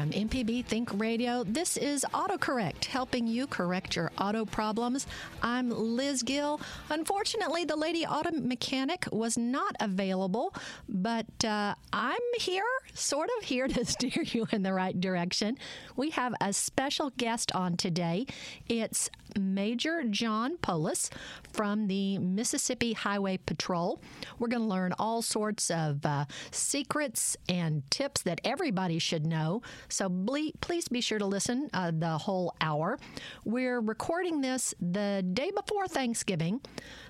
From MPB Think Radio, this is AutoCorrect, helping you correct your auto problems. I'm Liz Gill. Unfortunately, the lady auto mechanic was not available, but uh, I'm here, sort of here to steer you in the right direction. We have a special guest on today. It's Major John Poulos from the Mississippi Highway Patrol. We're going to learn all sorts of uh, secrets and tips that everybody should know so ble- please be sure to listen uh, the whole hour. We're recording this the day before Thanksgiving,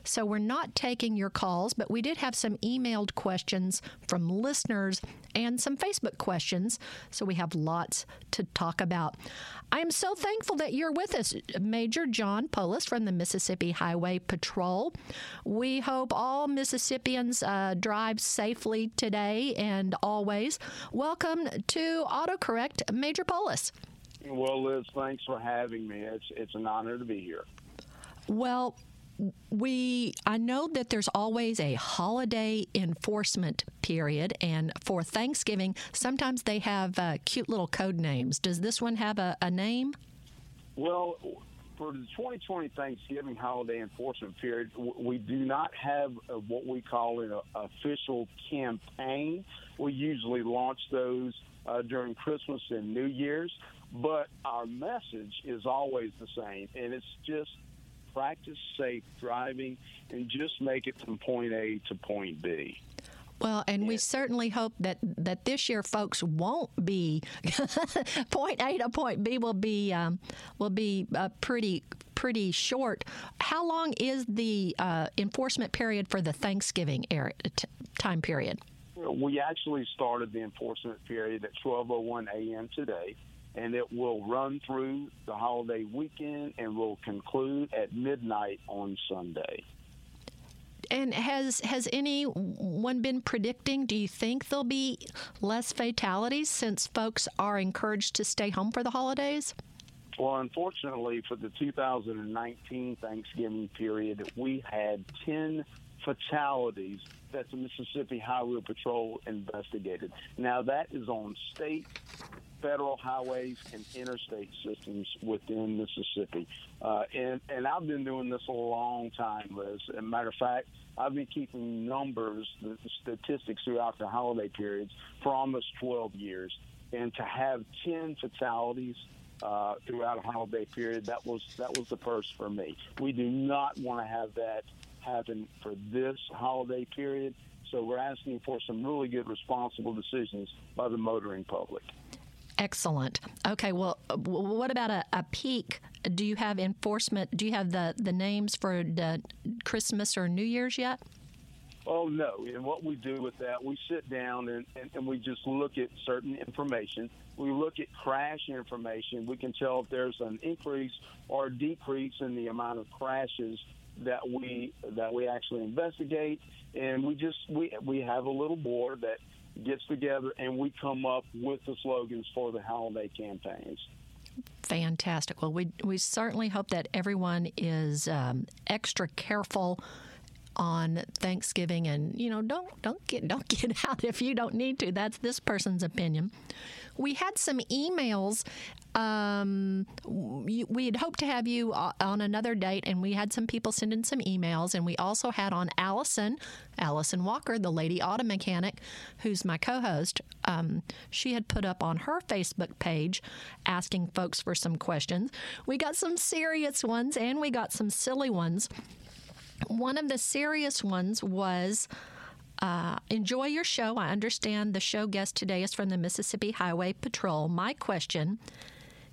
so we're not taking your calls, but we did have some emailed questions from listeners and some Facebook questions, so we have lots to talk about. I am so thankful that you're with us, Major John Poulos from the Mississippi Highway Patrol. We hope all Mississippians uh, drive safely today and always. Welcome to AutoCorrect, Major Poulos. Well, Liz, thanks for having me. It's it's an honor to be here. Well, we I know that there's always a holiday enforcement period, and for Thanksgiving, sometimes they have uh, cute little code names. Does this one have a, a name? Well, for the 2020 Thanksgiving holiday enforcement period, we do not have a, what we call an official campaign. We usually launch those uh, during Christmas and New Year's, but our message is always the same, and it's just practice safe driving and just make it from point A to point B. Well, and we certainly hope that that this year, folks won't be point A to point B will be um, will be uh, pretty pretty short. How long is the uh, enforcement period for the Thanksgiving area, t- time period? We actually started the enforcement period at 12:01 a.m. today and it will run through the holiday weekend and will conclude at midnight on Sunday. And has has anyone been predicting? Do you think there'll be less fatalities since folks are encouraged to stay home for the holidays? Well, unfortunately, for the 2019 Thanksgiving period, we had 10 fatalities that the Mississippi Highway Patrol investigated. Now, that is on state federal highways and interstate systems within Mississippi. Uh, and, and I've been doing this a long time, Liz. As a matter of fact, I've been keeping numbers, the, statistics throughout the holiday periods for almost 12 years. And to have 10 fatalities uh, throughout a holiday period, that was that was the first for me. We do not want to have that happen for this holiday period. So we're asking for some really good, responsible decisions by the motoring public. Excellent. Okay, well, uh, what about a, a, peak? Do you have enforcement? Do you have the, the names for the Christmas or New Year's yet? Oh, no. And what we do with that, we sit down and, and, and we just look at certain information. We look at crash information. We can tell if there's an increase or decrease in the amount of crashes that we that we actually investigate and we just we we have a little board that gets together and we come up with the slogans for the holiday campaigns. Fantastic. Well, we we certainly hope that everyone is um, extra careful on Thanksgiving, and you know, don't don't get don't get out if you don't need to. That's this person's opinion. We had some emails um, we had hoped to have you on another date, and we had some people send in some emails. And we also had on Allison, Allison Walker, the lady auto mechanic, who's my co host. Um, she had put up on her Facebook page asking folks for some questions. We got some serious ones and we got some silly ones. One of the serious ones was. Uh, enjoy your show. I understand the show guest today is from the Mississippi Highway Patrol. My question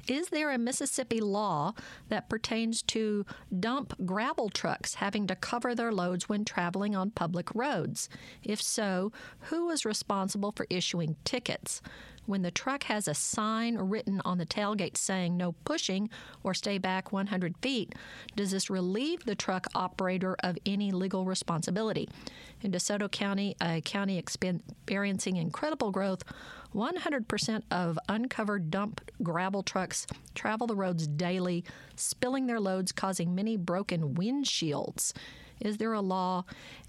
is there a Mississippi law that pertains to dump gravel trucks having to cover their loads when traveling on public roads? If so, who is responsible for issuing tickets? When the truck has a sign written on the tailgate saying no pushing or stay back 100 feet, does this relieve the truck operator of any legal responsibility? In DeSoto County, a county experiencing incredible growth, 100% of uncovered dump gravel trucks travel the roads daily, spilling their loads, causing many broken windshields. Is there a law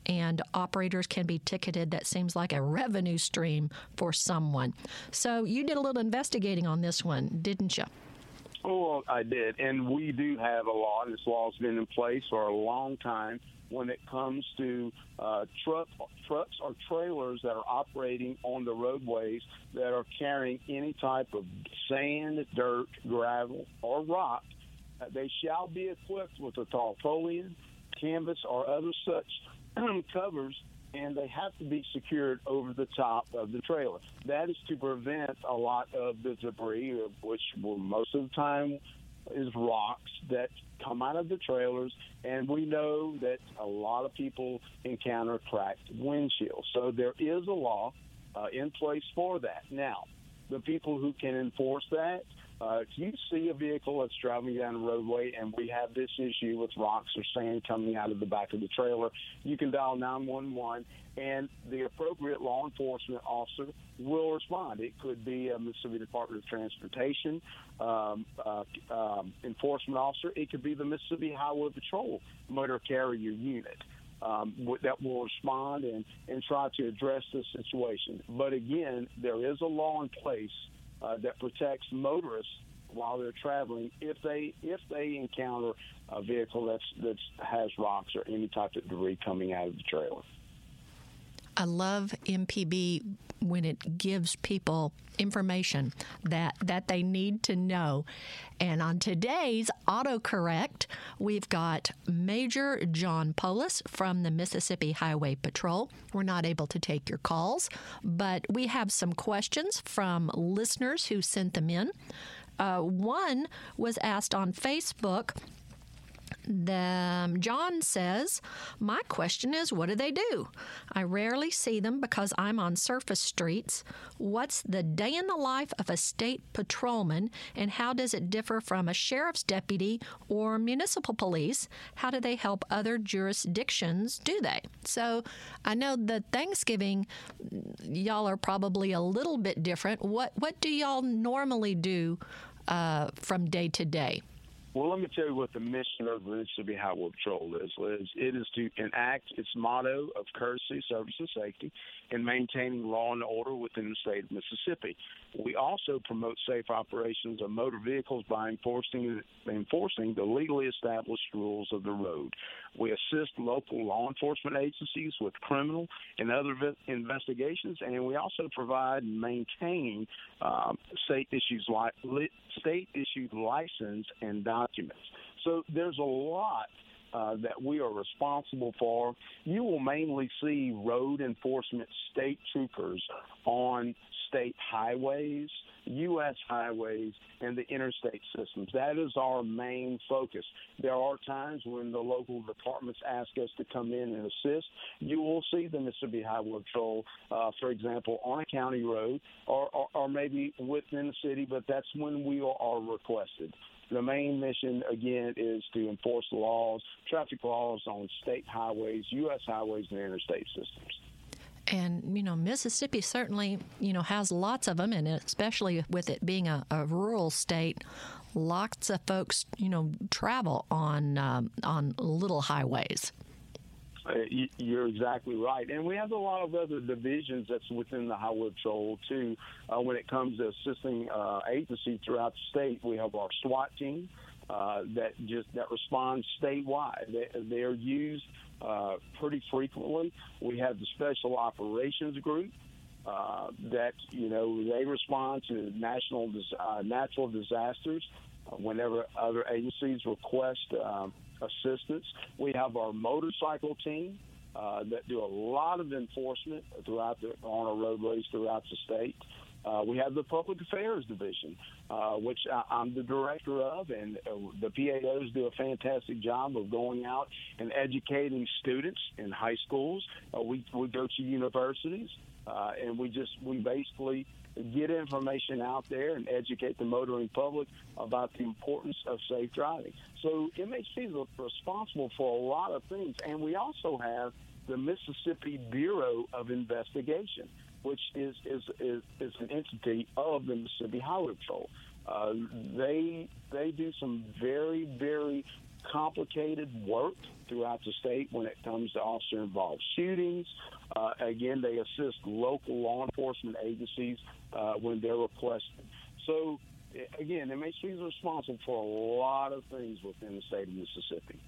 and operators can be ticketed? That seems like a revenue stream for someone. So you did a little investigating on this one, didn't you? Oh, I did. And we do have a law, and this law has been in place for a long time when it comes to uh, truck, trucks or trailers that are operating on the roadways that are carrying any type of sand, dirt, gravel, or rock. They shall be equipped with a tarpaulin, canvas, or other such covers, and they have to be secured over the top of the trailer. That is to prevent a lot of the debris, which will most of the time is rocks that come out of the trailers, and we know that a lot of people encounter cracked windshields. So there is a law uh, in place for that. Now, the people who can enforce that uh, if you see a vehicle that's driving down the roadway and we have this issue with rocks or sand coming out of the back of the trailer, you can dial 911 and the appropriate law enforcement officer will respond. It could be a Mississippi Department of Transportation um, uh, um, enforcement officer. It could be the Mississippi Highway Patrol motor carrier unit. Um, that will respond and, and try to address this situation. But again, there is a law in place uh, that protects motorists while they're traveling if they if they encounter a vehicle that's that's has rocks or any type of debris coming out of the trailer. I love MPB when it gives people information that that they need to know. And on today's autocorrect, we've got Major John Poulos from the Mississippi Highway Patrol. We're not able to take your calls, but we have some questions from listeners who sent them in. Uh, one was asked on Facebook the, John says, My question is, what do they do? I rarely see them because I'm on surface streets. What's the day in the life of a state patrolman, and how does it differ from a sheriff's deputy or municipal police? How do they help other jurisdictions do they? So I know that Thanksgiving, y'all are probably a little bit different. What, what do y'all normally do uh, from day to day? Well, let me tell you what the mission of the Mississippi Highway Patrol is, Liz. It is to enact its motto of courtesy, service, and safety in maintaining law and order within the state of Mississippi. We also promote safe operations of motor vehicles by enforcing, enforcing the legally established rules of the road. We assist local law enforcement agencies with criminal and other investigations, and we also provide and maintain um, state issues like state issued license and documents. So there's a lot uh, that we are responsible for. You will mainly see road enforcement state troopers on state highways, U.S. highways, and the interstate systems. That is our main focus. There are times when the local departments ask us to come in and assist. You will see the Mississippi Highway Patrol, uh, for example, on a county road or, or, or maybe within the city, but that's when we are requested. The main mission, again, is to enforce laws, traffic laws on state highways, U.S. highways, and interstate systems. And you know, Mississippi certainly you know has lots of them, and especially with it being a, a rural state, lots of folks you know travel on um, on little highways. Uh, you're exactly right, and we have a lot of other divisions that's within the highway patrol too. Uh, when it comes to assisting uh, agencies throughout the state, we have our SWAT team uh, that just that responds statewide. They, they're used uh, pretty frequently. We have the Special Operations Group. Uh, that you know they respond to national uh, natural disasters whenever other agencies request um, assistance. We have our motorcycle team uh, that do a lot of enforcement throughout the, on our roadways throughout the state. Uh, we have the Public Affairs Division, uh, which I, am the director of, and uh, the PAOs do a fantastic job of going out and educating students in high schools. Uh, we, we go to universities. Uh, and we just we basically get information out there and educate the motoring public about the importance of safe driving. So MHP is responsible for a lot of things, and we also have the Mississippi Bureau of Investigation, which is is is, is an entity of the Mississippi Highway Patrol. Uh, they they do some very very complicated work throughout the state when it comes to officer involved shootings. Uh, again, they assist local law enforcement agencies uh, when they're requested. So, again, MHP is responsible for a lot of things within the state of Mississippi.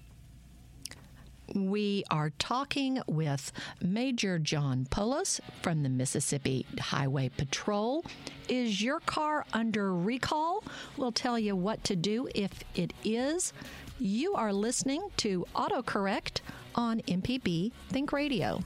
We are talking with Major John Poulos from the Mississippi Highway Patrol. Is your car under recall? We'll tell you what to do if it is. You are listening to AutoCorrect on MPB Think Radio.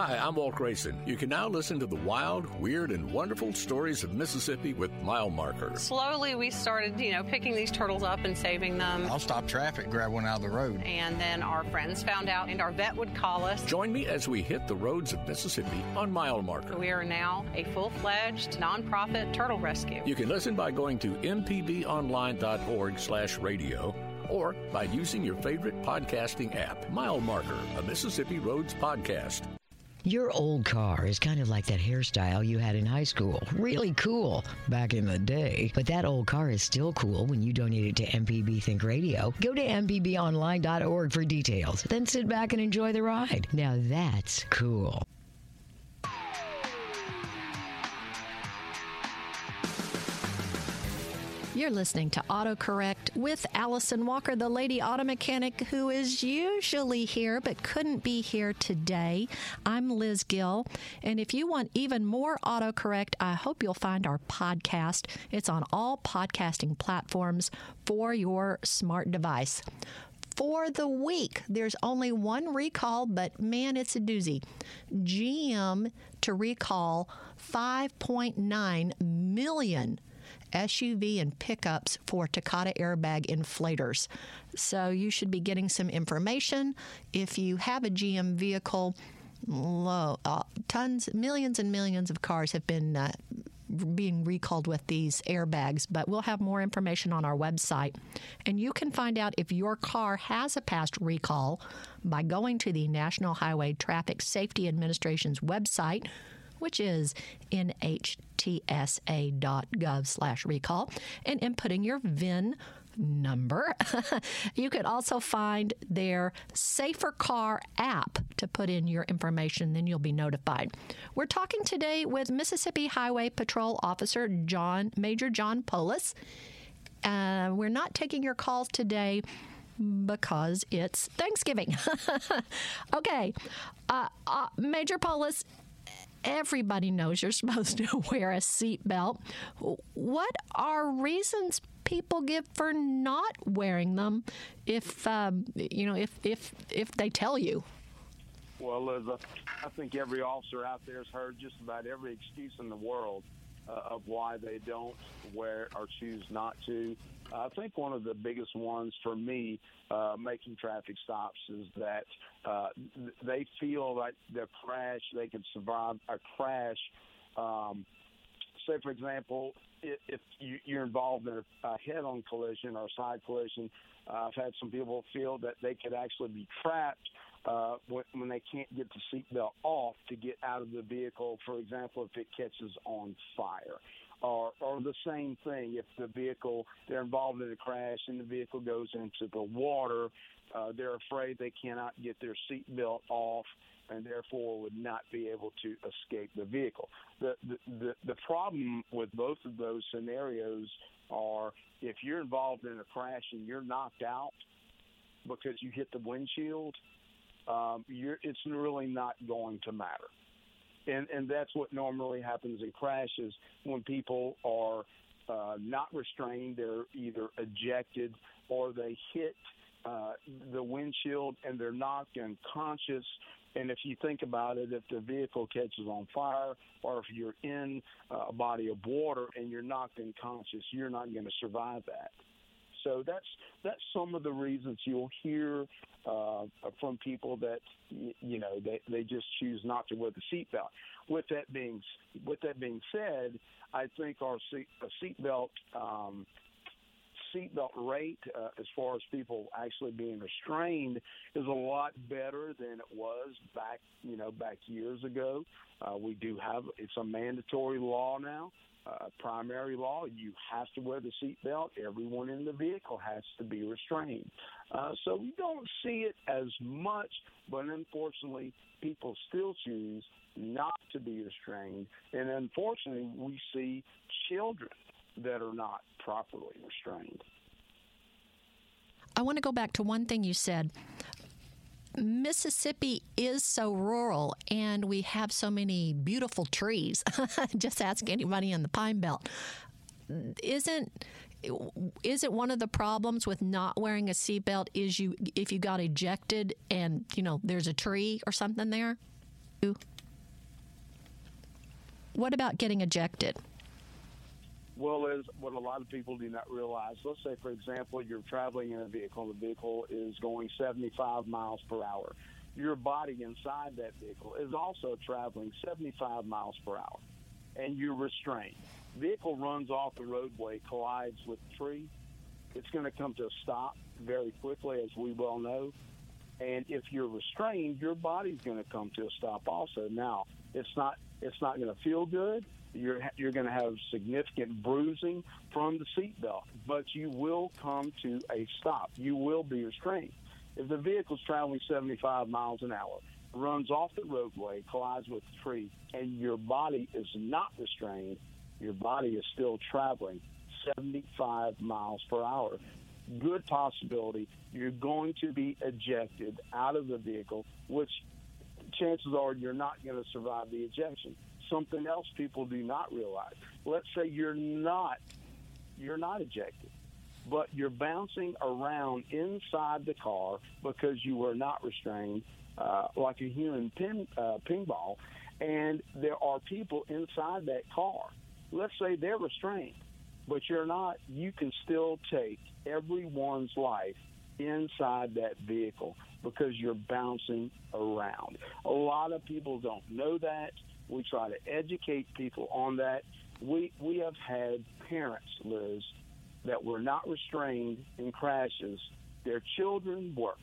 Hi, I'm Walt Grayson. You can now listen to the wild, weird, and wonderful stories of Mississippi with Mile Marker. Slowly, we started, you know, picking these turtles up and saving them. I'll stop traffic, grab one out of the road. And then our friends found out, and our vet would call us. Join me as we hit the roads of Mississippi on Mile Marker. We are now a full fledged nonprofit turtle rescue. You can listen by going to mpbonline.org slash radio or by using your favorite podcasting app, Mile Marker, a Mississippi Roads podcast. Your old car is kind of like that hairstyle you had in high school. Really cool back in the day. But that old car is still cool when you donate it to MPB Think Radio. Go to MPBOnline.org for details. Then sit back and enjoy the ride. Now that's cool. You're listening to AutoCorrect with Allison Walker, the lady auto mechanic who is usually here but couldn't be here today. I'm Liz Gill, and if you want even more AutoCorrect, I hope you'll find our podcast. It's on all podcasting platforms for your smart device. For the week, there's only one recall, but man, it's a doozy. GM to recall 5.9 million SUV and pickups for Takata airbag inflators. So you should be getting some information. If you have a GM vehicle, low, uh, tons, millions and millions of cars have been. Uh, being recalled with these airbags, but we'll have more information on our website. And you can find out if your car has a past recall by going to the National Highway Traffic Safety Administration's website, which is nhtsa.gov slash recall, and inputting your VIN number. you could also find their Safer Car app to put in your information, then you'll be notified. We're talking today with Mississippi Highway Patrol Officer John Major John Poulos. Uh, we're not taking your calls today because it's Thanksgiving. okay, uh, uh, Major Poulos, everybody knows you're supposed to wear a seatbelt. What are reasons people give for not wearing them if um, you know if if if they tell you? Well, Liz, I think every officer out there has heard just about every excuse in the world uh, of why they don't wear or choose not to. I think one of the biggest ones for me uh, making traffic stops is that uh, they feel like their crash, they can survive a crash. Um, say, for example, if, if you, you're involved in a, head-on collision or a side collision, uh, I've had some people feel that they could actually be trapped uh, when they can't get the seatbelt off to get out of the vehicle. For example, if it catches on fire. Are, are the same thing. If the vehicle, they're involved in a crash and the vehicle goes into the water, uh, they're afraid they cannot get their seatbelt off and therefore would not be able to escape the vehicle. The, the, the, the problem with both of those scenarios are if you're involved in a crash and you're knocked out because you hit the windshield, um, it's really not going to matter. And, and that's what normally happens in crashes when people are uh, not restrained, they're either ejected or they hit uh, the windshield and they're knocked unconscious. And if you think about it, if the vehicle catches on fire or if you're in a body of water and you're knocked unconscious, you're not going to survive that. So that's that's some of the reasons you'll hear uh, from people that you know they they just choose not to wear the seatbelt. With that being with that being said, I think our seat, seatbelt um, seatbelt rate, uh, as far as people actually being restrained, is a lot better than it was back, you know, back years ago. Uh, we do have it's a mandatory law now. Uh, primary law, you have to wear the seatbelt. Everyone in the vehicle has to be restrained. Uh, so we don't see it as much, but unfortunately, people still choose not to be restrained. And unfortunately, we see children that are not properly restrained. I want to go back to one thing you said. Mississippi is so rural and we have so many beautiful trees. Just ask anybody in the Pine Belt. Isn't is it one of the problems with not wearing a seatbelt is you if you got ejected and you know there's a tree or something there? What about getting ejected? Well as what a lot of people do not realize. Let's say, for example, you're traveling in a vehicle, and the vehicle is going 75 miles per hour. Your body inside that vehicle is also traveling 75 miles per hour, and you're restrained. Vehicle runs off the roadway, collides with a tree. It's going to come to a stop very quickly, as we well know. And if you're restrained, your body's going to come to a stop also. Now, it's not it's not going to feel good you're you're going to have significant bruising from the seatbelt, but you will come to a stop. You will be restrained. If the vehicle is traveling 75 miles an hour, runs off the roadway, collides with a tree, and your body is not restrained, your body is still traveling 75 miles per hour. Good possibility you're going to be ejected out of the vehicle, which chances are you're not going to survive the ejection something else people do not realize. Let's say you're not you're not ejected, but you're bouncing around inside the car because you were not restrained, uh, like a human pin uh, ping ball, and there are people inside that car. Let's say they're restrained, but you're not. You can still take everyone's life inside that vehicle because you're bouncing around. A lot of people don't know that. We try to educate people on that. We we have had parents, Liz, that were not restrained in crashes. Their children were,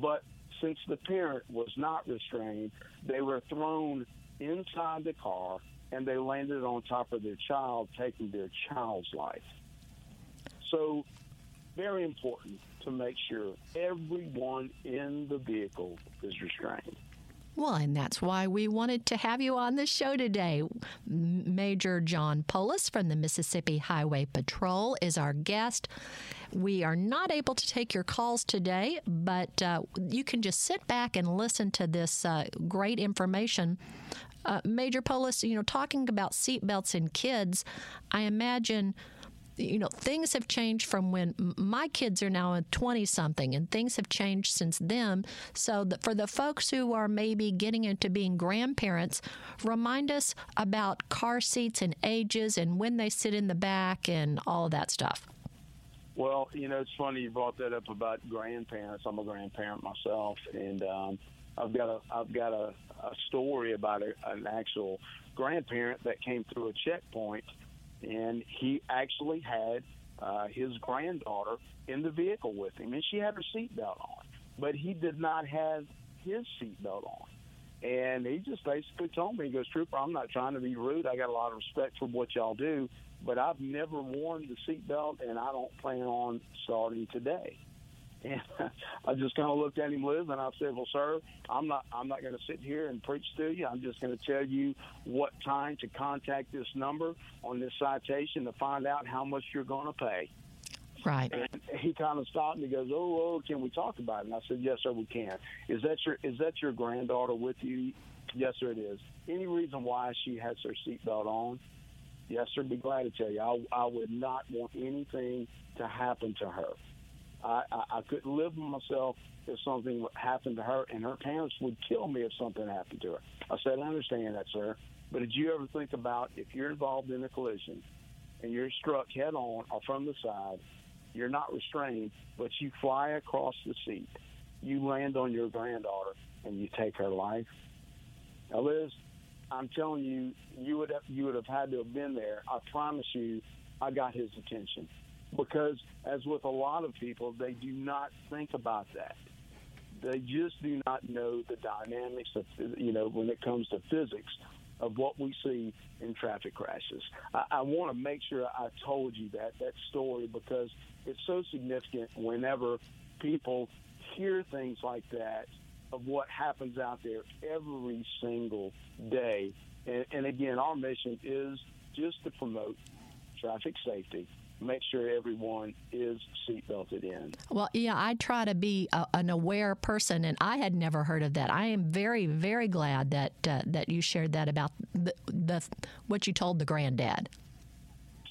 but since the parent was not restrained, they were thrown inside the car and they landed on top of their child, taking their child's life. So, very important to make sure everyone in the vehicle is restrained. Well, and that's why we wanted to have you on the show today. Major John Poulos from the Mississippi Highway Patrol is our guest. We are not able to take your calls today, but uh, you can just sit back and listen to this uh, great information. Uh, Major Poulos, you know, talking about seatbelts in kids, I imagine you know, things have changed from when my kids are now 20 something, and things have changed since then. So, for the folks who are maybe getting into being grandparents, remind us about car seats and ages and when they sit in the back and all that stuff. Well, you know, it's funny you brought that up about grandparents. I'm a grandparent myself, and um, I've got a I've got a, a story about a, an actual grandparent that came through a checkpoint and he actually had uh, his granddaughter in the vehicle with him, and she had her seatbelt on, but he did not have his seatbelt on. And he just basically told me, he goes, Trooper, I'm not trying to be rude. I got a lot of respect for what y'all do, but I've never worn the seatbelt, and I don't plan on starting today. And I just kind of looked at him, Liz, and I said, "Well, sir, I'm not I'm not going to sit here and preach to you. I'm just going to tell you what time to contact this number on this citation to find out how much you're going to pay." Right. And he kind of stopped and he goes, "Oh, oh, can we talk about it?" And I said, "Yes, sir, we can." Is that your is that your granddaughter with you? Yes, sir, it is. Any reason why she has her seatbelt on? Yes, sir. Be glad to tell you. I, I would not want anything to happen to her. I, I, I couldn't live with myself if something happened to her, and her parents would kill me if something happened to her. I said, I understand that, sir. But did you ever think about if you're involved in a collision and you're struck head on or from the side, you're not restrained, but you fly across the seat, you land on your granddaughter, and you take her life? Now, Liz, I'm telling you, you would have, you would have had to have been there. I promise you, I got his attention because, as with a lot of people, they do not think about that. They just do not know the dynamics of, you know, when it comes to physics of what we see in traffic crashes. I, I want to make sure I told you that that story because it's so significant whenever people hear things like that of what happens out there every single day. And, and again, our mission is just to promote traffic safety make sure everyone is seatbelted in. Well, yeah, I try to be a, an aware person, and I had never heard of that. I am very, very glad that uh, that you shared that about the, the what you told the granddad.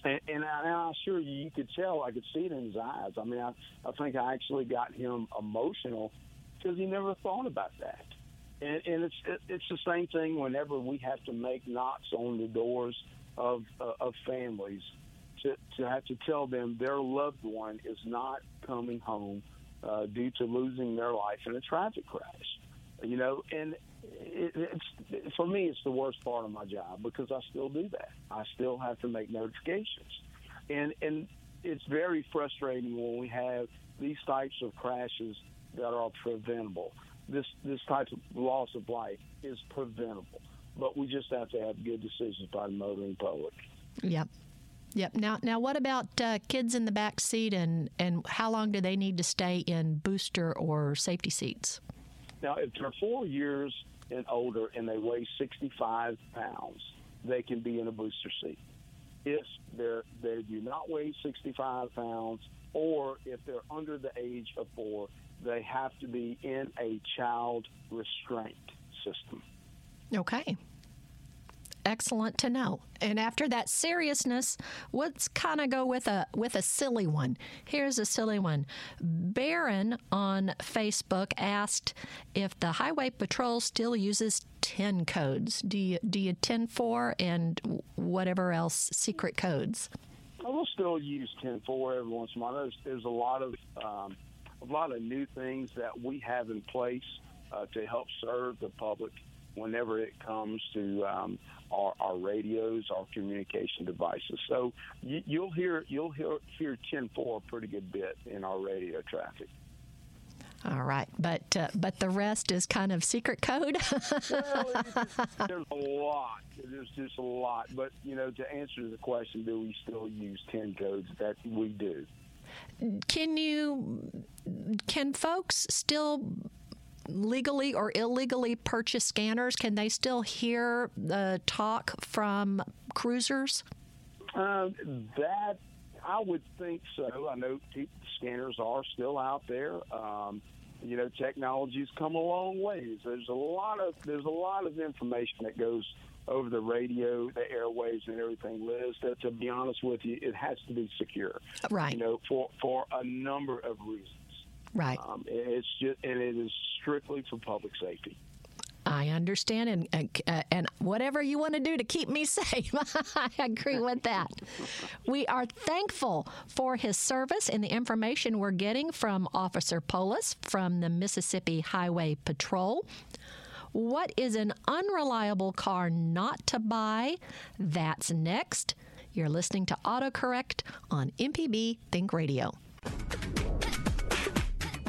And, and, I, and I assure you, you could tell. I could see it in his eyes. I mean, I, I think I actually got him emotional because he never thought about that. And, and it's it, it's the same thing whenever we have to make knocks on the doors of uh, of families to, to have to tell them their loved one is not coming home uh, due to losing their life in a traffic crash. You know, and it, it's for me, it's the worst part of my job because I still do that. I still have to make notifications, and and it's very frustrating when we have these types of crashes that are preventable. This this type of loss of life is preventable, but we just have to have good decisions by the motoring public. Yep. Yep. Now, now, what about uh, kids in the back seat, and and how long do they need to stay in booster or safety seats? Now, if they're four years and older and they weigh 65 pounds, they can be in a booster seat. If they're they do not weigh 65 pounds, or if they're under the age of four, they have to be in a child restraint system. Okay excellent to know. And after that seriousness, let's kind of go with a with a silly one. Here's a silly one. Baron on Facebook asked if the Highway Patrol still uses 10 codes. Do you do you 10 4 and whatever else secret codes? I will still use 10 4 every once in a while. There's, there's a lot of um, a lot of new things that we have in place uh, to help serve the public whenever it comes to um, our, our, radios, our communication devices. So you, will hear you'll hear hear 10-4 a pretty good bit in our radio traffic. All right, but uh, but the rest is kind of secret code. well, there's a lot. There's just a lot. But you know, to answer the question, do we still use ten codes? That we do. Can you? Can folks still legally or illegally purchase scanners, can they still hear the talk from cruisers? Uh, that I would think so. I know scanners are still out there. Um, you know, technology's come a long ways. There's a lot of there's a lot of information that goes over the radio, the airwaves, and everything. Liz, that to be honest with you, it has to be secure. Right. You know, for for a number of reasons. Right. Um, it's just and it is strictly for public safety. I understand, and uh, and whatever you want to do to keep me safe, I agree with that. we are thankful for his service and the information we're getting from Officer Poulos from the Mississippi Highway Patrol. What is an unreliable car not to buy? That's next. You're listening to AutoCorrect on MPB Think Radio.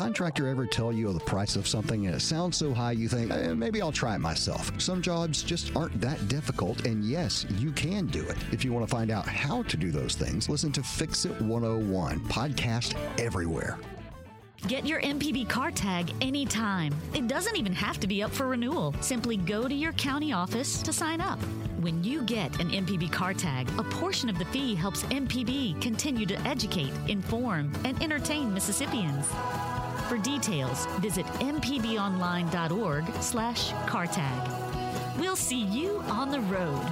Contractor ever tell you the price of something and it sounds so high you think, eh, maybe I'll try it myself? Some jobs just aren't that difficult, and yes, you can do it. If you want to find out how to do those things, listen to Fix It 101, podcast everywhere. Get your MPB car tag anytime. It doesn't even have to be up for renewal. Simply go to your county office to sign up. When you get an MPB car tag, a portion of the fee helps MPB continue to educate, inform, and entertain Mississippians. For details, visit mpbonline.org slash cartag. We'll see you on the road.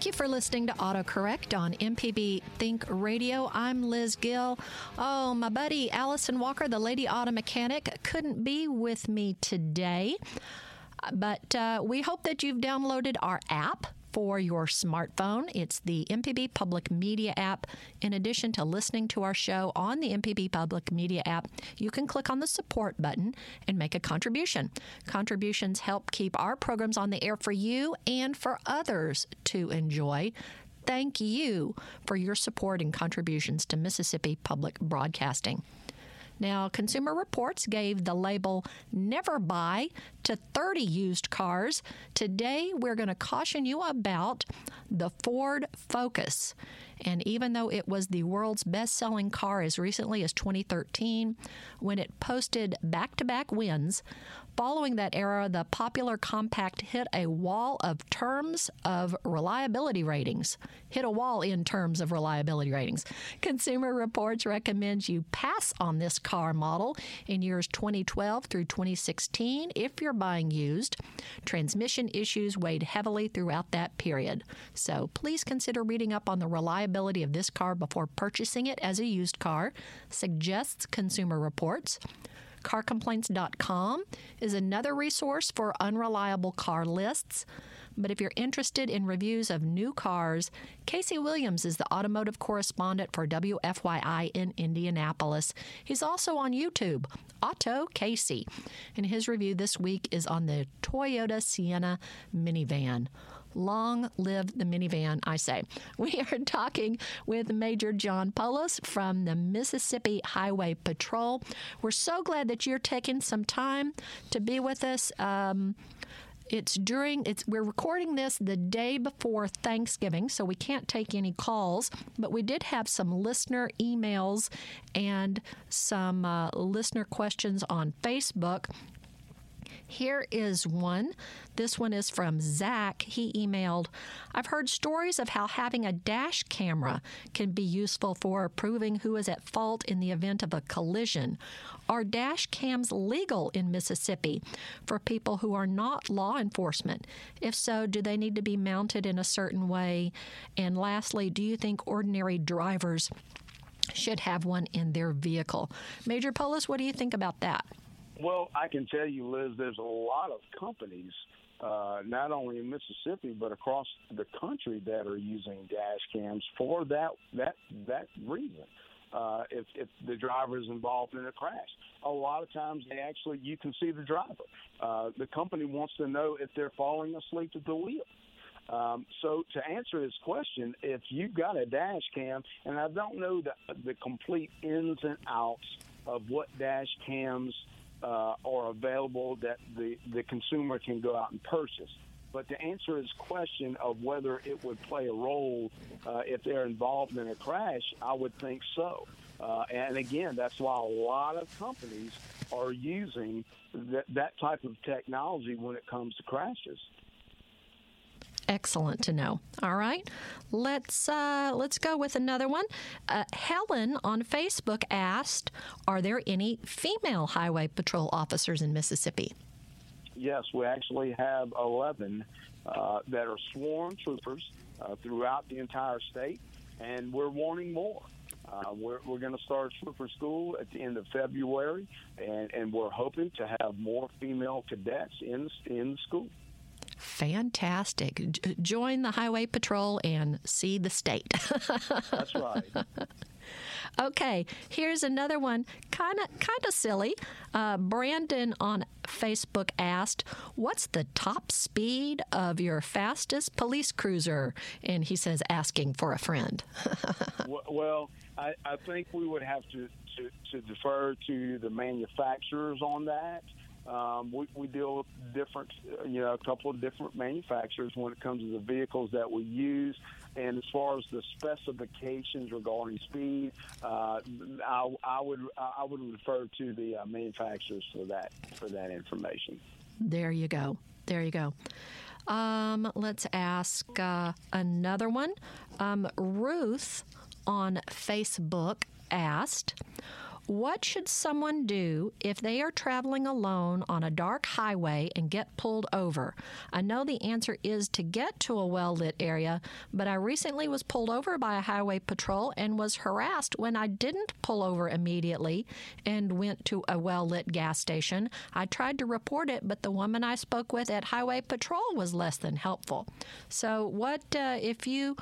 Thank you for listening to AutoCorrect on MPB Think Radio. I'm Liz Gill. Oh, my buddy Allison Walker, the Lady Auto Mechanic, couldn't be with me today, but uh, we hope that you've downloaded our app for your smartphone. It's the MPB Public Media app. In addition to listening to our show on the MPB Public Media app, you can click on the support button and make a contribution. Contributions help keep our programs on the air for you and for others to enjoy. Thank you for your support and contributions to Mississippi Public Broadcasting. Now, Consumer Reports gave the label never buy to 30 used cars. Today, we're going to caution you about the Ford Focus. And even though it was the world's best selling car as recently as 2013, when it posted back to back wins, following that era, the popular compact hit a wall of terms of reliability ratings. Hit a wall in terms of reliability ratings. Consumer Reports recommends you pass on this car model in years 2012 through 2016 if you're buying used. Transmission issues weighed heavily throughout that period. So please consider reading up on the reliability of this car before purchasing it as a used car, suggests Consumer Reports. CarComplaints.com is another resource for unreliable car lists. But if you're interested in reviews of new cars, Casey Williams is the automotive correspondent for WFYI in Indianapolis. He's also on YouTube, Auto Casey. And his review this week is on the Toyota Sienna minivan. Long live the minivan, I say. We are talking with Major John Poulos from the Mississippi Highway Patrol. We're so glad that you're taking some time to be with us. Um, it's during it's we're recording this the day before Thanksgiving, so we can't take any calls, but we did have some listener emails and some uh, listener questions on Facebook. Here is one. This one is from Zach. He emailed I've heard stories of how having a dash camera can be useful for proving who is at fault in the event of a collision. Are dash cams legal in Mississippi for people who are not law enforcement? If so, do they need to be mounted in a certain way? And lastly, do you think ordinary drivers should have one in their vehicle? Major Poulos, what do you think about that? Well, I can tell you, Liz, there's a lot of companies, uh, not only in Mississippi but across the country, that are using dash cams for that that that reason. Uh, if, if the driver is involved in a crash, a lot of times they actually you can see the driver. Uh, the company wants to know if they're falling asleep at the wheel. Um, so to answer this question, if you've got a dash cam, and I don't know the, the complete ins and outs of what dash cams uh, are available that the, the consumer can go out and purchase. But to answer his question of whether it would play a role uh, if they're involved in a crash, I would think so. Uh, and again, that's why a lot of companies are using that, that type of technology when it comes to crashes excellent to know. All right, let's uh, let's go with another one. Uh, Helen on Facebook asked, "Are there any female highway patrol officers in Mississippi?" yes, we actually have 11 uh, that are sworn troopers uh, throughout the entire state, and we're wanting more. Uh, we're we're going to start trooper school at the end of February, and, and we're hoping to have more female cadets in in school. Fantastic. J- join the Highway Patrol and see the state. That's right. Okay, here's another one, kind of kind of silly. Uh, Brandon on Facebook asked, "What's the top speed of your fastest police cruiser?" And he says, "Asking for a friend." well, I, I think we would have to, to, to defer to the manufacturers on that. Um, we, we deal with different, you know, a couple of different manufacturers when it comes to the vehicles that we use. And as far as the specifications regarding speed, uh, I, I would I would refer to the uh, manufacturers for that for that information. There you go. There you go. Um, let's ask uh, another one. Um, Ruth on Facebook asked. What should someone do if they are traveling alone on a dark highway and get pulled over? I know the answer is to get to a well lit area, but I recently was pulled over by a highway patrol and was harassed when I didn't pull over immediately and went to a well lit gas station. I tried to report it, but the woman I spoke with at highway patrol was less than helpful. So, what uh, if you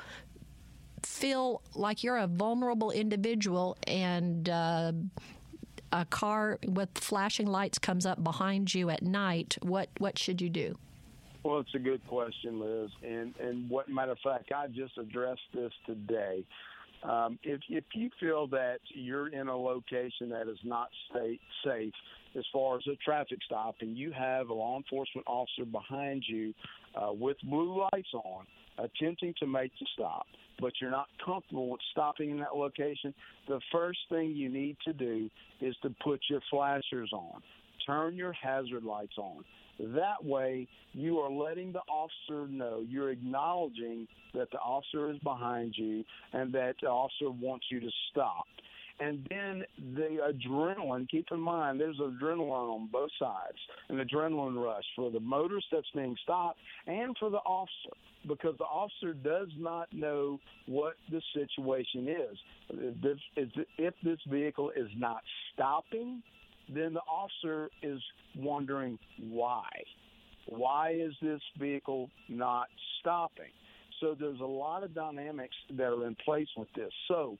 feel like you're a vulnerable individual and uh, a car with flashing lights comes up behind you at night, what what should you do? Well, it's a good question, Liz. And and what matter of fact, I just addressed this today. Um, if if you feel that you're in a location that is not state safe as far as a traffic stop, and you have a law enforcement officer behind you uh, with blue lights on, attempting to make the stop, but you're not comfortable with stopping in that location, the first thing you need to do is to put your flashers on. Turn your hazard lights on. That way, you are letting the officer know, you're acknowledging that the officer is behind you and that the officer wants you to stop. And then the adrenaline, keep in mind, there's adrenaline on both sides, an adrenaline rush for the motorist that's being stopped and for the officer because the officer does not know what the situation is. If this, if this vehicle is not stopping, then the officer is wondering why. Why is this vehicle not stopping? So there's a lot of dynamics that are in place with this. So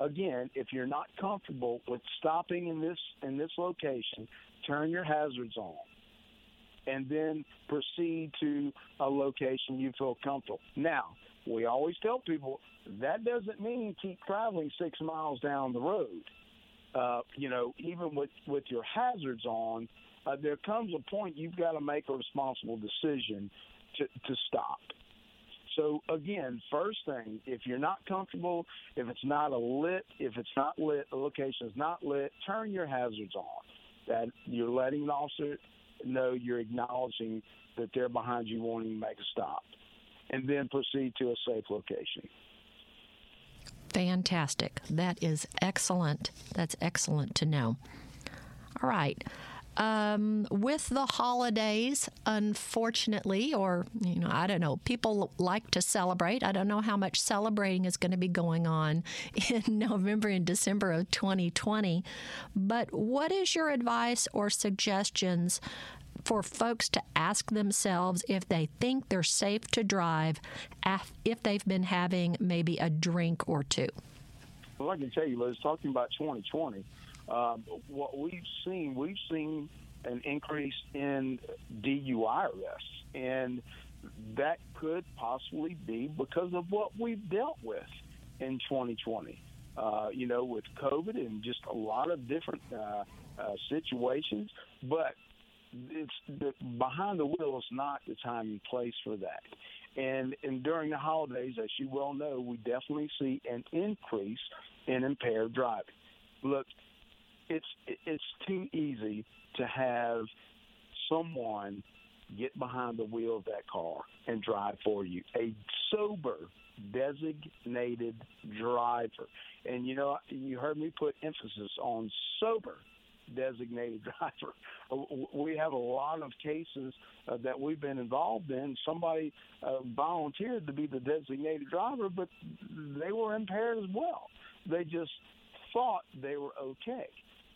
again, if you're not comfortable with stopping in this in this location, turn your hazards on and then proceed to a location you feel comfortable. Now, we always tell people that doesn't mean keep traveling six miles down the road. Uh, you know, even with with your hazards on, uh, there comes a point you've got to make a responsible decision to to stop. So again, first thing, if you're not comfortable, if it's not a lit, if it's not lit, the location is not lit, turn your hazards on. That you're letting the officer know you're acknowledging that they're behind you wanting to make a stop, and then proceed to a safe location. Fantastic. That is excellent. That's excellent to know. All right. Um, with the holidays, unfortunately, or, you know, I don't know, people like to celebrate. I don't know how much celebrating is going to be going on in November and December of 2020. But what is your advice or suggestions for folks to ask themselves if they think they're safe to drive if they've been having maybe a drink or two? Well, I can tell you, Liz, talking about 2020, um, what we've seen, we've seen an increase in DUI arrests, and that could possibly be because of what we've dealt with in 2020. Uh, you know, with COVID and just a lot of different uh, uh, situations, but it's the, behind the wheel is not the time and place for that. And and during the holidays, as you well know, we definitely see an increase in impaired driving. Look, it's it's too easy to have someone get behind the wheel of that car and drive for you. A sober, designated driver. And you know, you heard me put emphasis on sober, designated driver. We have a lot of cases uh, that we've been involved in. Somebody uh, volunteered to be the designated driver, but they were impaired as well. They just thought they were okay,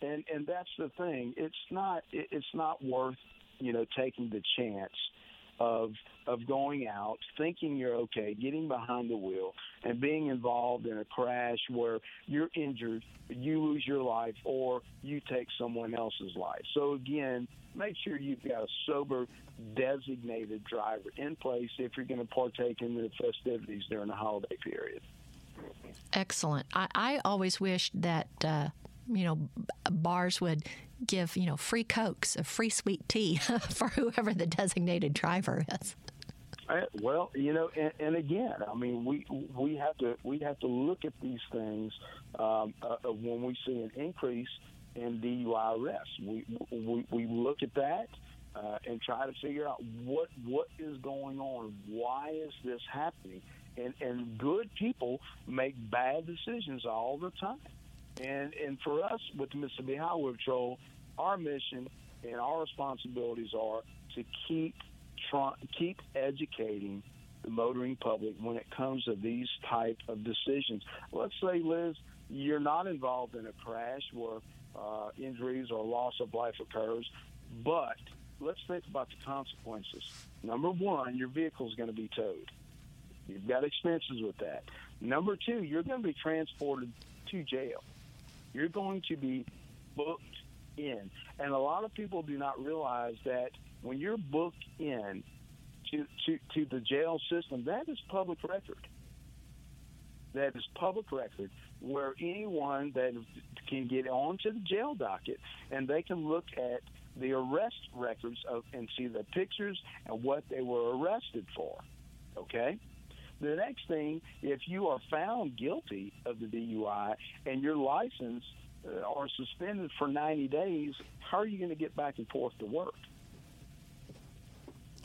and and that's the thing. It's not it's not worth you know taking the chance of of going out, thinking you're okay, getting behind the wheel, and being involved in a crash where you're injured, you lose your life, or you take someone else's life. So again, make sure you've got a sober, designated driver in place if you're going to partake in the festivities during the holiday period. Excellent. I, I always wished that uh, you know bars would give you know free cokes, a free sweet tea for whoever the designated driver is. Well, you know, and, and, again, I mean, we we have to we have to look at these things um, uh, uh when we see an increase in DUI arrests. We we, we look at that uh, and try to figure out what what is going on. Why is this happening? And and good people make bad decisions all the time. And and for us with the Mississippi Highway Patrol, our mission and our responsibilities are to keep keep educating the motoring public when it comes to these type of decisions. Let's say, Liz, you're not involved in a crash where uh, injuries or loss of life occurs, but let's think about the consequences. Number one, your vehicle is going to be towed. You've got expenses with that. Number two, you're going to be transported to jail. You're going to be booked in. And a lot of people do not realize that when you're booked in to, to, to the jail system, that is public record. That is public record where anyone that can get onto the jail docket and they can look at the arrest records of and see the pictures and what they were arrested for. Okay? The next thing, if you are found guilty of the DUI and your license uh, are suspended for 90 days, how are you going to get back and forth to work?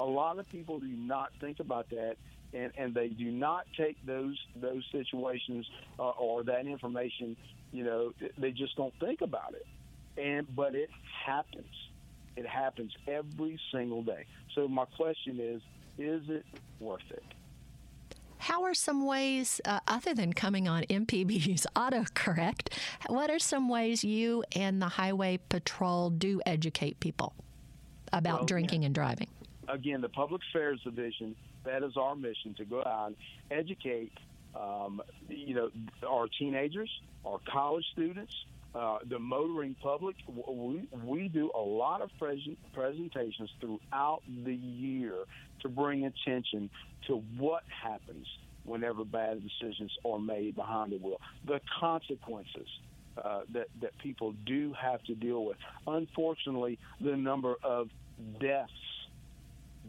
A lot of people do not think about that, and, and they do not take those those situations uh, or that information. You know, they just don't think about it, and but it happens. It happens every single day. So my question is: Is it worth it? How are some ways, uh, other than coming on MPB's autocorrect, what are some ways you and the Highway Patrol do educate people about well, drinking and driving? Again, the Public Affairs Division, that is our mission to go out and educate, um, you know, our teenagers, our college students, uh, the motoring public. We, we do a lot of present, presentations throughout the year to bring attention to what happens whenever bad decisions are made behind the wheel, the consequences uh, that that people do have to deal with. Unfortunately, the number of deaths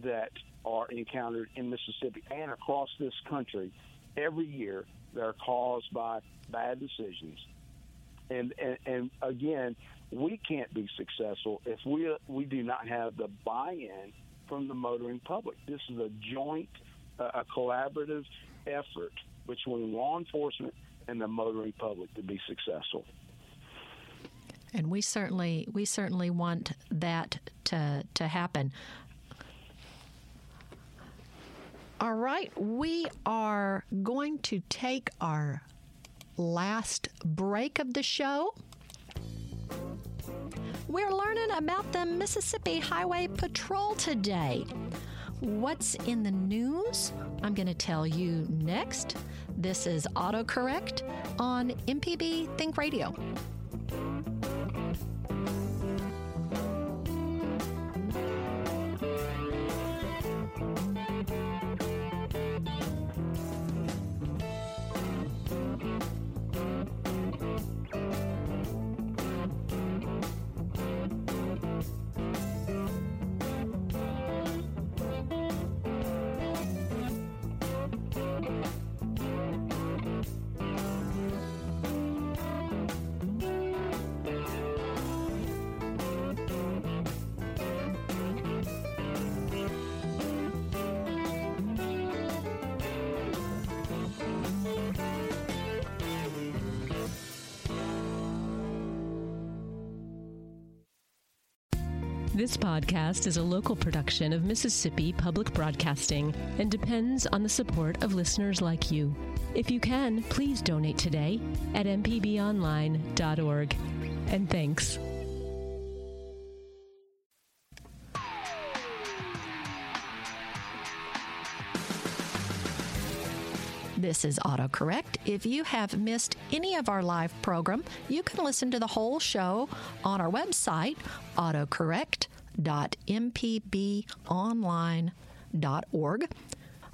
that are encountered in Mississippi and across this country every year that are caused by bad decisions. And, and, and again, we can't be successful if we we do not have the buy-in from the motoring public. This is a joint, uh, a collaborative effort between law enforcement and the motoring public to be successful. And we certainly we certainly want that to to happen. All right, we are going to take our last break of the show. We're learning about the Mississippi Highway Patrol today. What's in the news? I'm going to tell you next. This is AutoCorrect on MPB Think Radio. This podcast is a local production of Mississippi Public Broadcasting and depends on the support of listeners like you. If you can, please donate today at mpbonline.org. And thanks. This is AutoCorrect. If you have missed any of our live program, you can listen to the whole show on our website, autocorrect.mpbonline.org.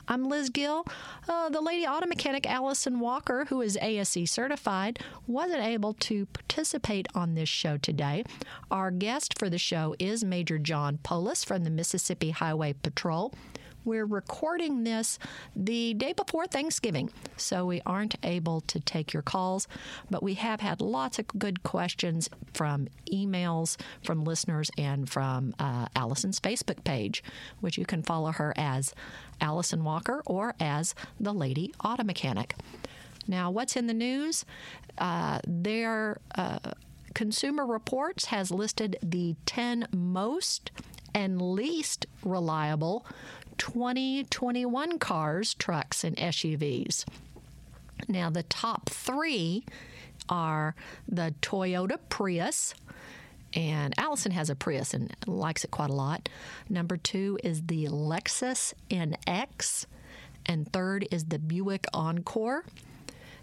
I'm Liz Gill. Uh, the lady auto mechanic Allison Walker, who is ASE certified, wasn't able to participate on this show today. Our guest for the show is Major John Poulos from the Mississippi Highway Patrol. We're recording this the day before Thanksgiving, so we aren't able to take your calls, but we have had lots of good questions from emails from listeners and from uh, Allison's Facebook page, which you can follow her as Allison Walker or as the Lady Auto Mechanic. Now, what's in the news? Uh, their uh, Consumer Reports has listed the 10 most and least reliable 2021 cars, trucks, and SUVs. Now, the top three are the Toyota Prius, and Allison has a Prius and likes it quite a lot. Number two is the Lexus NX, and third is the Buick Encore.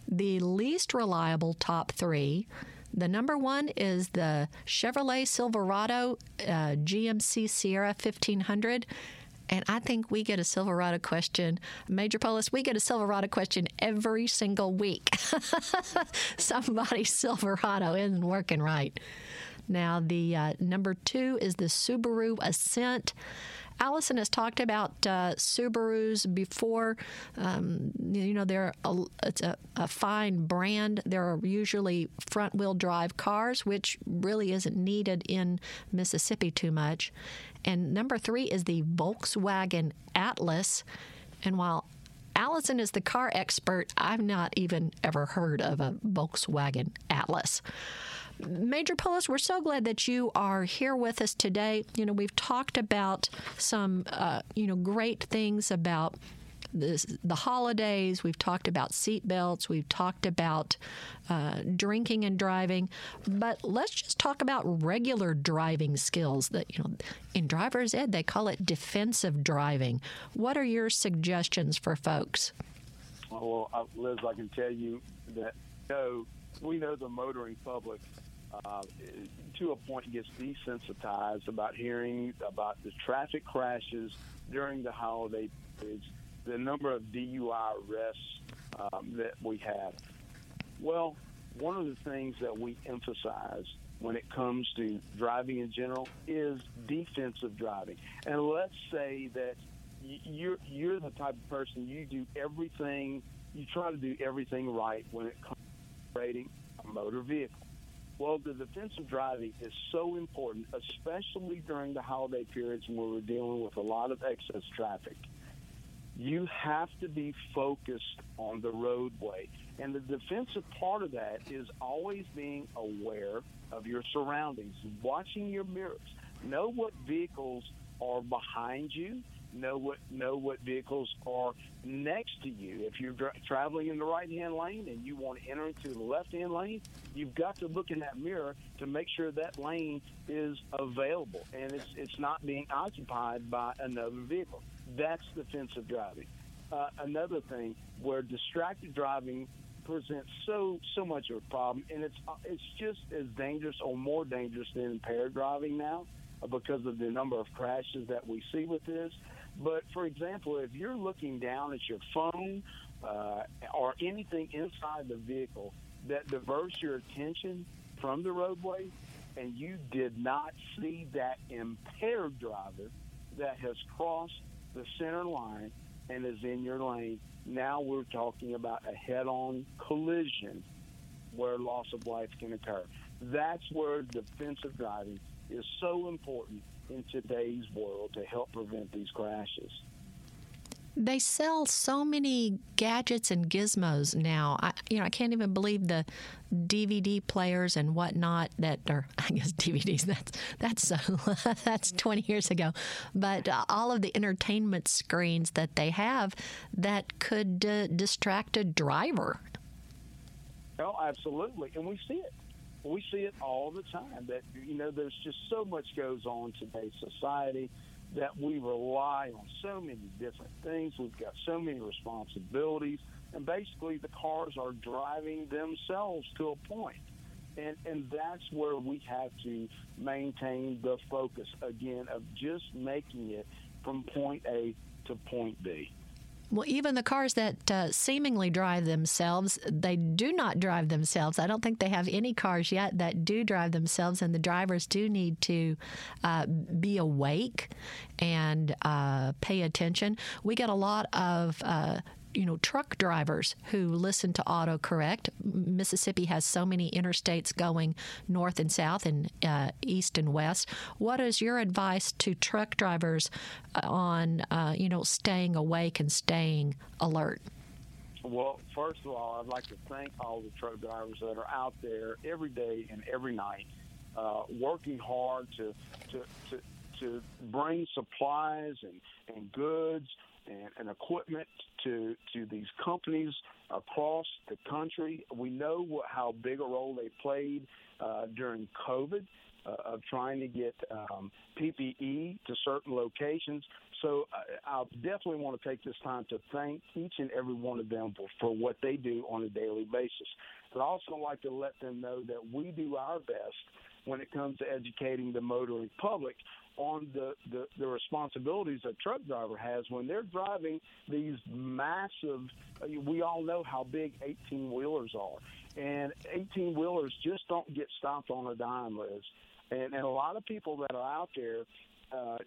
The least reliable top three. The number one is the Chevrolet Silverado uh, GMC Sierra 1500 and I think we get a Silverado question. Major Poulos, we get a Silverado question every single week. Somebody's Silverado isn't working right. Now, the uh, number two is the Subaru Ascent. Allison has talked about uh, Subarus before. Um, you know, they're a, it's a, a, fine brand. They're usually front wheel drive cars, which really isn't needed in Mississippi too much. And number three is the Volkswagen Atlas. And while Allison is the car expert, I've not even ever heard of a Volkswagen Atlas. Major Poulos, we're so glad that you are here with us today. You know, we've talked about some, uh, you know, great things about this, the holidays. We've talked about seatbelts. We've talked about uh, drinking and driving. But let's just talk about regular driving skills. That you know, in driver's ed, they call it defensive driving. What are your suggestions for folks? Well, uh, Liz, I can tell you that you know, we know the motoring public uh, to a point gets desensitized about hearing about the traffic crashes during the holiday periods the number of DUI arrests um, that we have. Well, one of the things that we emphasize when it comes to driving in general is defensive driving. And let's say that you're you're the type of person you do everything you try to do everything right when it comes to operating a motor vehicle. Well, the defensive driving is so important, especially during the holiday periods when we're dealing with a lot of excess traffic you have to be focused on the roadway. And the defensive part of that is always being aware of your surroundings, watching your mirrors. Know what vehicles are behind you. Know what know what vehicles are next to you. If you're traveling in the right hand lane and you want to enter into the left hand lane, you've got to look in that mirror to make sure that lane is available and it's it's not being occupied by another vehicle. That's defensive driving. Uh, another thing where distracted driving presents so so much of a problem, and it's uh, it's just as dangerous or more dangerous than impaired driving now because of the number of crashes that we see with this. But for example, if you're looking down at your phone uh, or anything inside the vehicle that diverts your attention from the roadway, and you did not see that impaired driver that has crossed the center line and is in your lane. Now we're talking about a head on collision where loss of life can occur. That's where defensive driving is so important in today's world to help prevent these crashes. They sell so many gadgets and gizmos now. I, you know, I can't even believe the DVD players and whatnot that are. I guess DVDs. That's that's so that's 20 years ago. But uh, all of the entertainment screens that they have that could uh, distract a driver. Oh, absolutely, and we see it. We see it all the time. That you know, there's just so much goes on today's society that we rely on so many different things. We've got so many responsibilities, and basically the cars are driving themselves to a. And, and that's where we have to maintain the focus again of just making it from point A to point B. Well, even the cars that uh, seemingly drive themselves, they do not drive themselves. I don't think they have any cars yet that do drive themselves, and the drivers do need to uh, be awake and uh, pay attention. We get a lot of uh, you know truck drivers who listen to autocorrect. Mississippi has so many interstates going north and south and uh, east and west. What is your advice to truck drivers on uh, you know staying awake and staying alert? Well, first of all, I'd like to thank all the truck drivers that are out there every day and every night, uh, working hard to to to to bring supplies and, and goods and, and equipment to to these companies across the country. We know what, how big a role they played uh, during COVID uh, of trying to get um, PPE to certain locations. So uh, I definitely want to take this time to thank each and every one of them for, for what they do on a daily basis. But I also like to let them know that we do our best when it comes to educating the motoring public on the, the, the responsibilities a truck driver has when they're driving these massive, we all know how big 18 wheelers are. And 18 wheelers just don't get stopped on a dime, Liz. And, and a lot of people that are out there uh,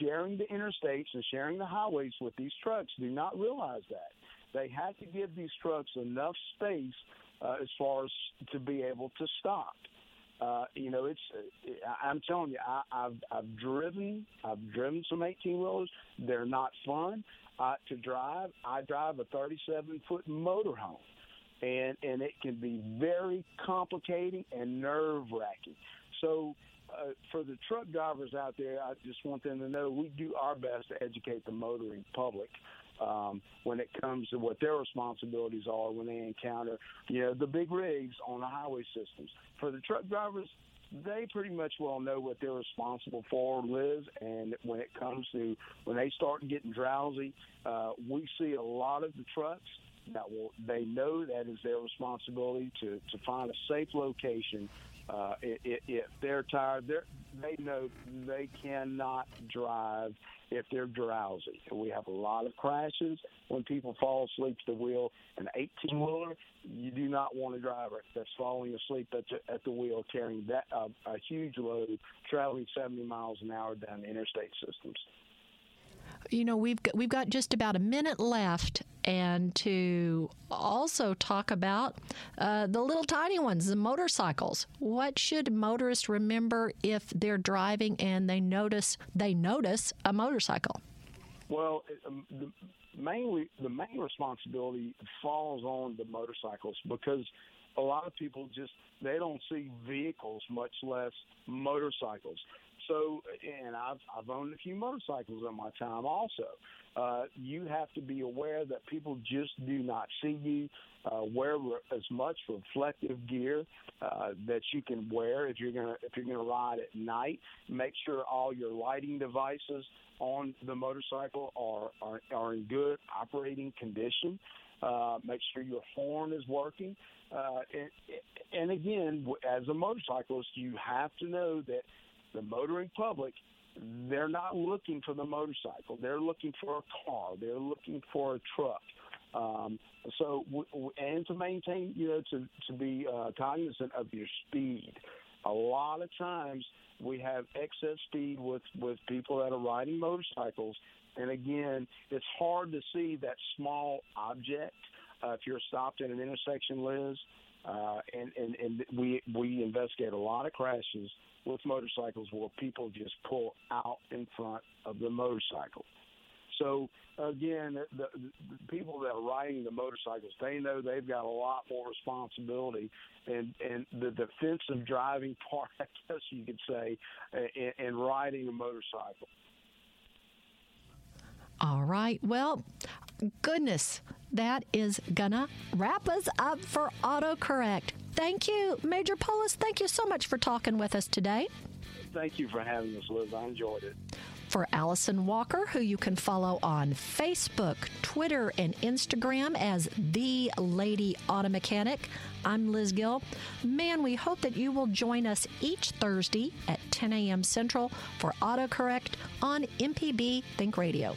sharing the interstates and sharing the highways with these trucks do not realize that. They have to give these trucks enough space uh, as far as to be able to stop. Uh, you know, it's. I'm telling you, I, I've I've driven I've driven some 18 wheelers. They're not fun uh, to drive. I drive a 37 foot motorhome, and and it can be very complicating and nerve wracking. So. Uh, for the truck drivers out there, I just want them to know we do our best to educate the motoring public um, when it comes to what their responsibilities are when they encounter, you know, the big rigs on the highway systems. For the truck drivers, they pretty much well know what they're responsible for, Liz. And when it comes to when they start getting drowsy, uh, we see a lot of the trucks that will they know that is their responsibility to to find a safe location. Uh, if, if they're tired, they're, they know they cannot drive if they're drowsy. We have a lot of crashes when people fall asleep at the wheel. An 18 wheeler, you do not want a driver that's falling asleep at the, at the wheel carrying that uh, a huge load, traveling 70 miles an hour down the interstate systems you know we've got, we've got just about a minute left and to also talk about uh, the little tiny ones the motorcycles. What should motorists remember if they're driving and they notice they notice a motorcycle? Well um, the, mainly the main responsibility falls on the motorcycles because a lot of people just they don't see vehicles much less motorcycles so, and I've I've owned a few motorcycles in my time. Also, uh, you have to be aware that people just do not see you. Uh, wear as much reflective gear uh, that you can wear if you're gonna if you're gonna ride at night. Make sure all your lighting devices on the motorcycle are are, are in good operating condition. Uh, make sure your horn is working. Uh, and, and again, as a motorcyclist, you have to know that the motoring public, they're not looking for the motorcycle. They're looking for a car. They're looking for a truck. Um, so, and to maintain, you know, to, to be uh, cognizant of your speed. A lot of times we have excess speed with, with people that are riding motorcycles. And again, it's hard to see that small object uh, if you're stopped at an intersection, Liz. Uh, and, and, and we, we investigate a lot of crashes with motorcycles where people just pull out in front of the motorcycle. So again, the, the, people that are riding the motorcycles, they know they've got a lot more responsibility, and and the defensive driving part, I guess you could say, in, in riding a motorcycle. All right. Well, goodness, that is gonna wrap us up for autocorrect. Thank you, Major Poulos. Thank you so much for talking with us today. Thank you for having us, Liz. I enjoyed it. For Allison Walker, who you can follow on Facebook, Twitter, and Instagram as The Lady Auto Mechanic, I'm Liz Gill. Man, we hope that you will join us each Thursday at 10 a.m. Central for AutoCorrect on MPB Think Radio.